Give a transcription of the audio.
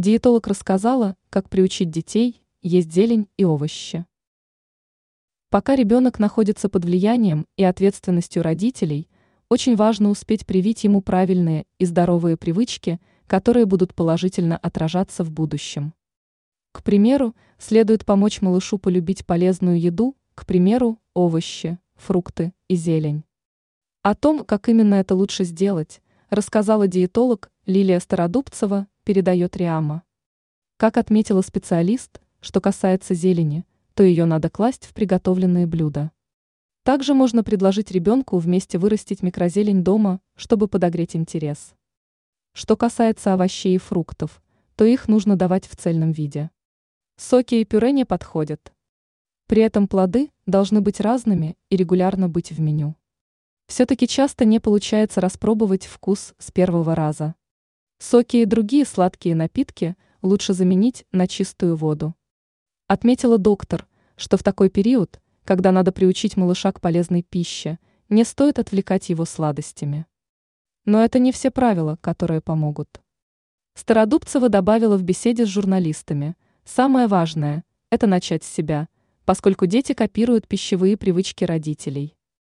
Диетолог рассказала, как приучить детей есть зелень и овощи. Пока ребенок находится под влиянием и ответственностью родителей, очень важно успеть привить ему правильные и здоровые привычки, которые будут положительно отражаться в будущем. К примеру, следует помочь малышу полюбить полезную еду, к примеру, овощи, фрукты и зелень. О том, как именно это лучше сделать, рассказала диетолог Лилия Стародубцева, передает Риама. Как отметила специалист, что касается зелени, то ее надо класть в приготовленные блюда. Также можно предложить ребенку вместе вырастить микрозелень дома, чтобы подогреть интерес. Что касается овощей и фруктов, то их нужно давать в цельном виде. Соки и пюре не подходят. При этом плоды должны быть разными и регулярно быть в меню. Все-таки часто не получается распробовать вкус с первого раза. Соки и другие сладкие напитки лучше заменить на чистую воду. Отметила доктор, что в такой период, когда надо приучить малыша к полезной пище, не стоит отвлекать его сладостями. Но это не все правила, которые помогут. Стародубцева добавила в беседе с журналистами, самое важное – это начать с себя, поскольку дети копируют пищевые привычки родителей.